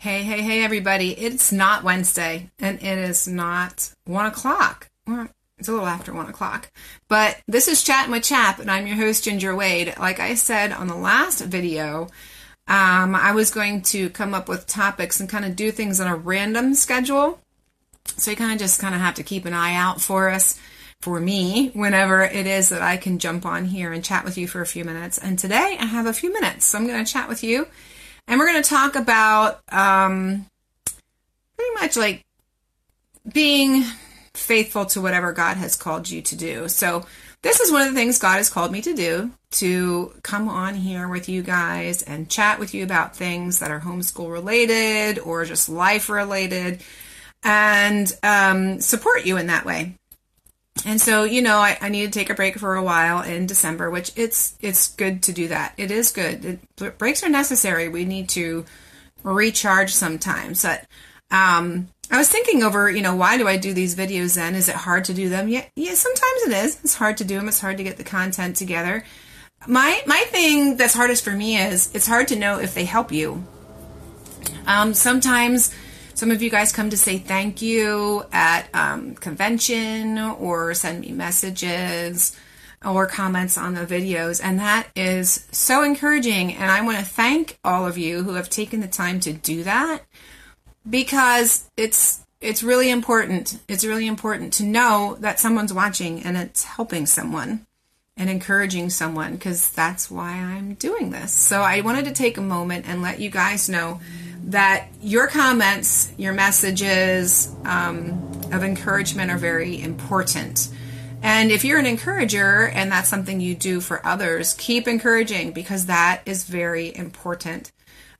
Hey, hey, hey, everybody. It's not Wednesday and it is not one o'clock. It's a little after one o'clock. But this is Chatting with Chap and I'm your host, Ginger Wade. Like I said on the last video, um, I was going to come up with topics and kind of do things on a random schedule. So you kind of just kind of have to keep an eye out for us, for me, whenever it is that I can jump on here and chat with you for a few minutes. And today I have a few minutes. So I'm going to chat with you and we're going to talk about um, pretty much like being faithful to whatever God has called you to do. So, this is one of the things God has called me to do to come on here with you guys and chat with you about things that are homeschool related or just life related and um, support you in that way. And so, you know, I, I, need to take a break for a while in December, which it's it's good to do that. It is good. It, breaks are necessary. We need to recharge sometimes. But um, I was thinking over, you know, why do I do these videos then? Is it hard to do them? Yeah, yeah, sometimes it is. It's hard to do them. It's hard to get the content together. My my thing that's hardest for me is it's hard to know if they help you. Um, sometimes some of you guys come to say thank you at um, convention or send me messages or comments on the videos, and that is so encouraging. And I want to thank all of you who have taken the time to do that because it's it's really important. It's really important to know that someone's watching and it's helping someone and encouraging someone because that's why I'm doing this. So I wanted to take a moment and let you guys know that your comments, your messages um, of encouragement are very important. And if you're an encourager and that's something you do for others, keep encouraging because that is very important.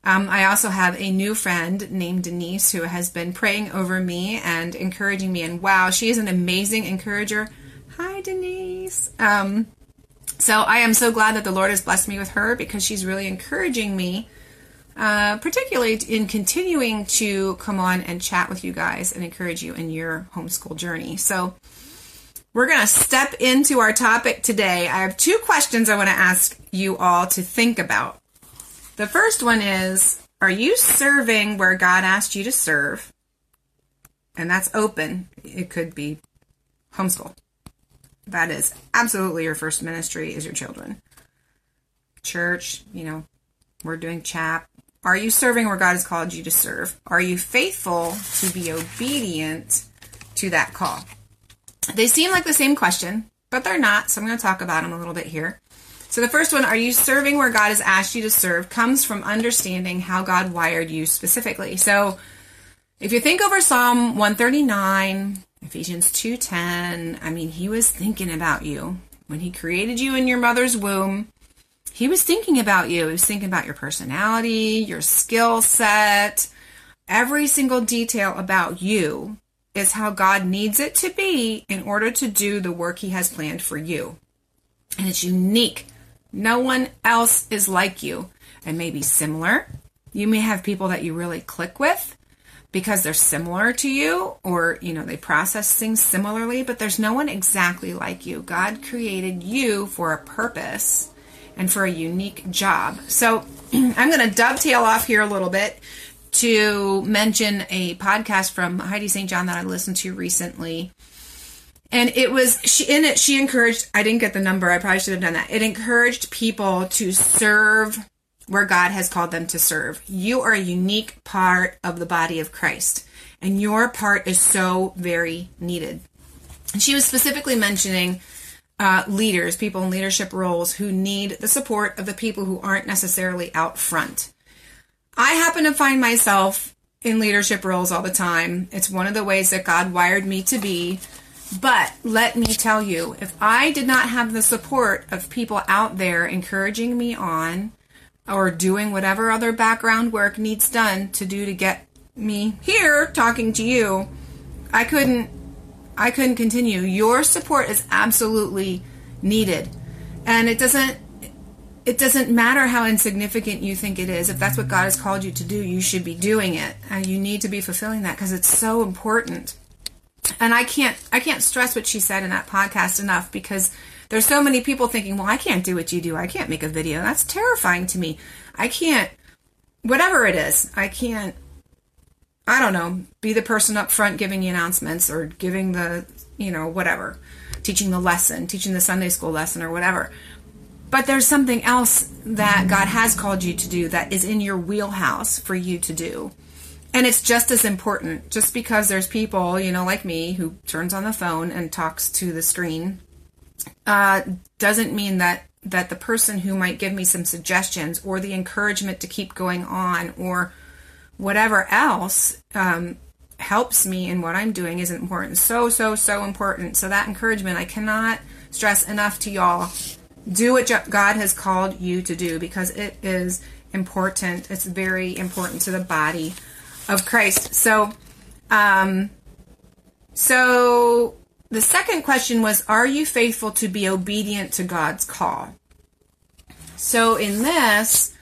Um, I also have a new friend named Denise who has been praying over me and encouraging me. And wow, she is an amazing encourager. Hi, Denise. Um, so I am so glad that the Lord has blessed me with her because she's really encouraging me uh, particularly in continuing to come on and chat with you guys and encourage you in your homeschool journey. So, we're going to step into our topic today. I have two questions I want to ask you all to think about. The first one is Are you serving where God asked you to serve? And that's open. It could be homeschool. That is absolutely your first ministry is your children. Church, you know, we're doing chap, are you serving where God has called you to serve? Are you faithful to be obedient to that call? They seem like the same question, but they're not, so I'm going to talk about them a little bit here. So, the first one, are you serving where God has asked you to serve, comes from understanding how God wired you specifically. So, if you think over Psalm 139, Ephesians 2:10, I mean, he was thinking about you when he created you in your mother's womb he was thinking about you. He was thinking about your personality, your skill set, every single detail about you is how God needs it to be in order to do the work He has planned for you. And it's unique. No one else is like you. And maybe similar. You may have people that you really click with because they're similar to you or, you know, they process things similarly, but there's no one exactly like you. God created you for a purpose and for a unique job. So I'm going to dovetail off here a little bit to mention a podcast from Heidi St. John that I listened to recently. And it was she in it she encouraged I didn't get the number, I probably should have done that. It encouraged people to serve where God has called them to serve. You are a unique part of the body of Christ, and your part is so very needed. And she was specifically mentioning uh, leaders, people in leadership roles who need the support of the people who aren't necessarily out front. I happen to find myself in leadership roles all the time. It's one of the ways that God wired me to be. But let me tell you, if I did not have the support of people out there encouraging me on or doing whatever other background work needs done to do to get me here talking to you, I couldn't I couldn't continue. Your support is absolutely needed. And it doesn't it doesn't matter how insignificant you think it is. If that's what God has called you to do, you should be doing it. And you need to be fulfilling that because it's so important. And I can't I can't stress what she said in that podcast enough because there's so many people thinking, "Well, I can't do what you do. I can't make a video." That's terrifying to me. I can't whatever it is. I can't I don't know, be the person up front giving the announcements or giving the, you know, whatever, teaching the lesson, teaching the Sunday school lesson or whatever. But there's something else that God has called you to do that is in your wheelhouse for you to do. And it's just as important. Just because there's people, you know, like me, who turns on the phone and talks to the screen, uh, doesn't mean that that the person who might give me some suggestions or the encouragement to keep going on or whatever else um, helps me in what I'm doing is important. So, so, so important. So, that encouragement, I cannot stress enough to y'all. Do what God has called you to do because it is important. It's very important to the body of Christ. So, um, so the second question was, are you faithful to be obedient to God's call? So in this,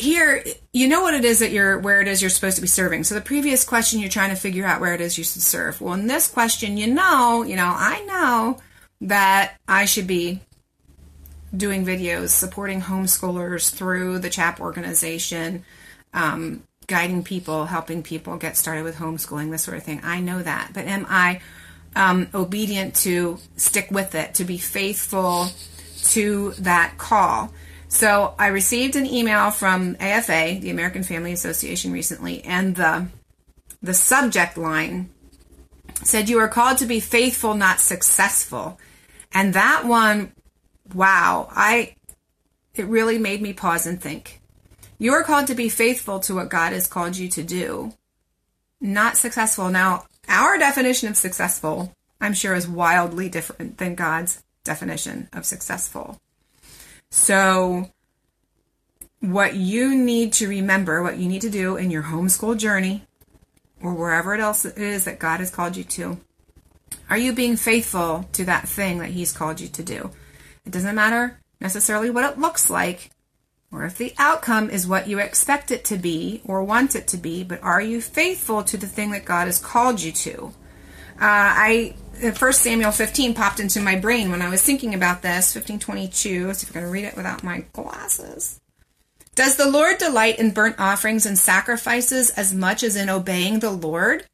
here, you know what it is that you're, where it is you're supposed to be serving. So the previous question, you're trying to figure out where it is you should serve. Well, in this question, you know, you know, I know that I should be doing videos supporting homeschoolers through the CHAP organization, um, guiding people, helping people get started with homeschooling, this sort of thing. I know that. But am I um, obedient to stick with it, to be faithful to that call? So I received an email from AFA, the American Family Association, recently, and the the subject line said you are called to be faithful, not successful. And that one, wow, I it really made me pause and think. You are called to be faithful to what God has called you to do, not successful. Now, our definition of successful, I'm sure, is wildly different than God's definition of successful. So, what you need to remember, what you need to do in your homeschool journey, or wherever it else it is that God has called you to, are you being faithful to that thing that He's called you to do? It doesn't matter necessarily what it looks like, or if the outcome is what you expect it to be or want it to be, but are you faithful to the thing that God has called you to? Uh, I First Samuel 15 popped into my brain when I was thinking about this. 1522. Let's see if I can read it without my glasses. Does the Lord delight in burnt offerings and sacrifices as much as in obeying the Lord?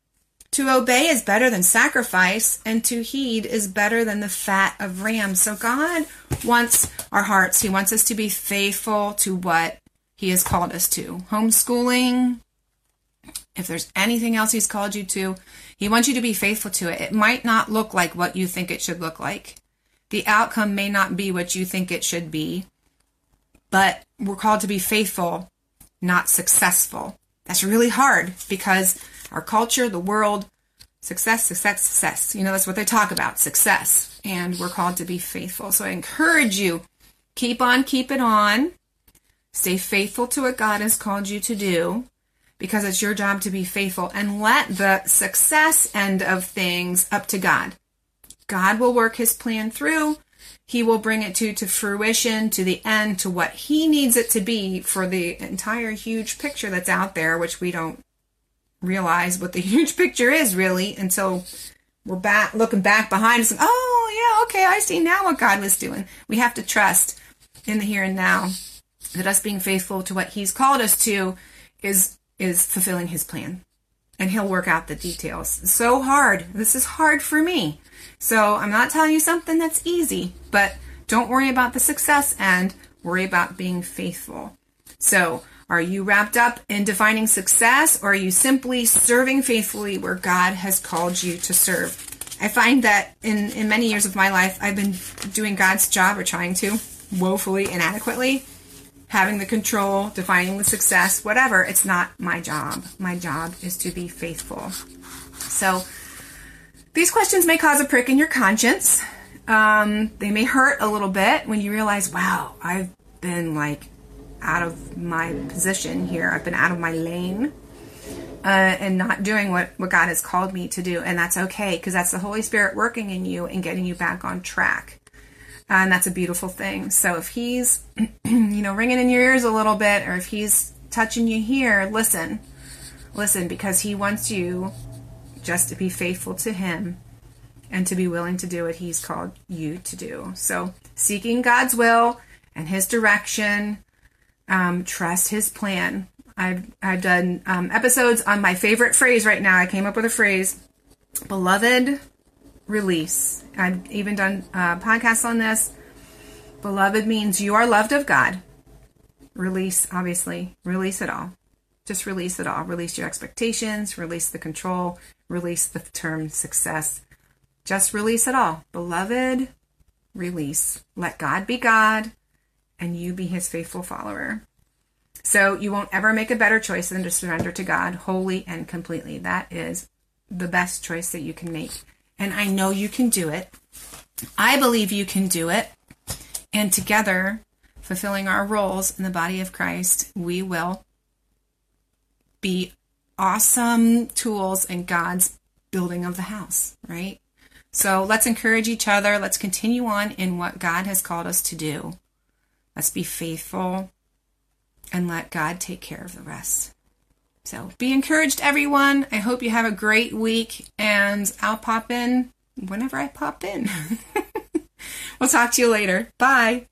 To obey is better than sacrifice, and to heed is better than the fat of rams. So God wants our hearts. He wants us to be faithful to what He has called us to. Homeschooling, if there's anything else He's called you to, He wants you to be faithful to it. It might not look like what you think it should look like. The outcome may not be what you think it should be, but we're called to be faithful, not successful. That's really hard because our culture, the world, success, success, success. You know, that's what they talk about success. And we're called to be faithful. So I encourage you keep on keeping on. Stay faithful to what God has called you to do because it's your job to be faithful and let the success end of things up to God. God will work his plan through. He will bring it to, to fruition, to the end, to what he needs it to be for the entire huge picture that's out there, which we don't realize what the huge picture is really until we're back looking back behind us and, oh yeah, okay, I see now what God was doing. We have to trust in the here and now that us being faithful to what he's called us to is is fulfilling his plan and he'll work out the details. So hard. This is hard for me. So I'm not telling you something that's easy, but don't worry about the success and worry about being faithful. So, are you wrapped up in defining success or are you simply serving faithfully where God has called you to serve? I find that in, in many years of my life, I've been doing God's job or trying to woefully inadequately having the control, defining the success, whatever. It's not my job. My job is to be faithful. So these questions may cause a prick in your conscience. Um, they may hurt a little bit when you realize, wow, I've been like out of my position here. I've been out of my lane. Uh, and not doing what, what God has called me to do. And that's okay because that's the Holy Spirit working in you and getting you back on track and that's a beautiful thing. So if he's, you know, ringing in your ears a little bit, or if he's touching you here, listen, listen, because he wants you just to be faithful to him and to be willing to do what he's called you to do. So seeking God's will and his direction, um, trust his plan. I've, I've done um, episodes on my favorite phrase right now. I came up with a phrase Beloved, release. I've even done uh, podcasts on this. Beloved means you are loved of God. Release, obviously, release it all. Just release it all. Release your expectations, release the control, release the term success. Just release it all. Beloved, release. Let God be God and you be his faithful follower. So you won't ever make a better choice than to surrender to God wholly and completely. That is the best choice that you can make. And I know you can do it. I believe you can do it. And together, fulfilling our roles in the body of Christ, we will be awesome tools in God's building of the house, right? So let's encourage each other. Let's continue on in what God has called us to do. Let's be faithful and let God take care of the rest. So be encouraged, everyone. I hope you have a great week, and I'll pop in whenever I pop in. we'll talk to you later. Bye.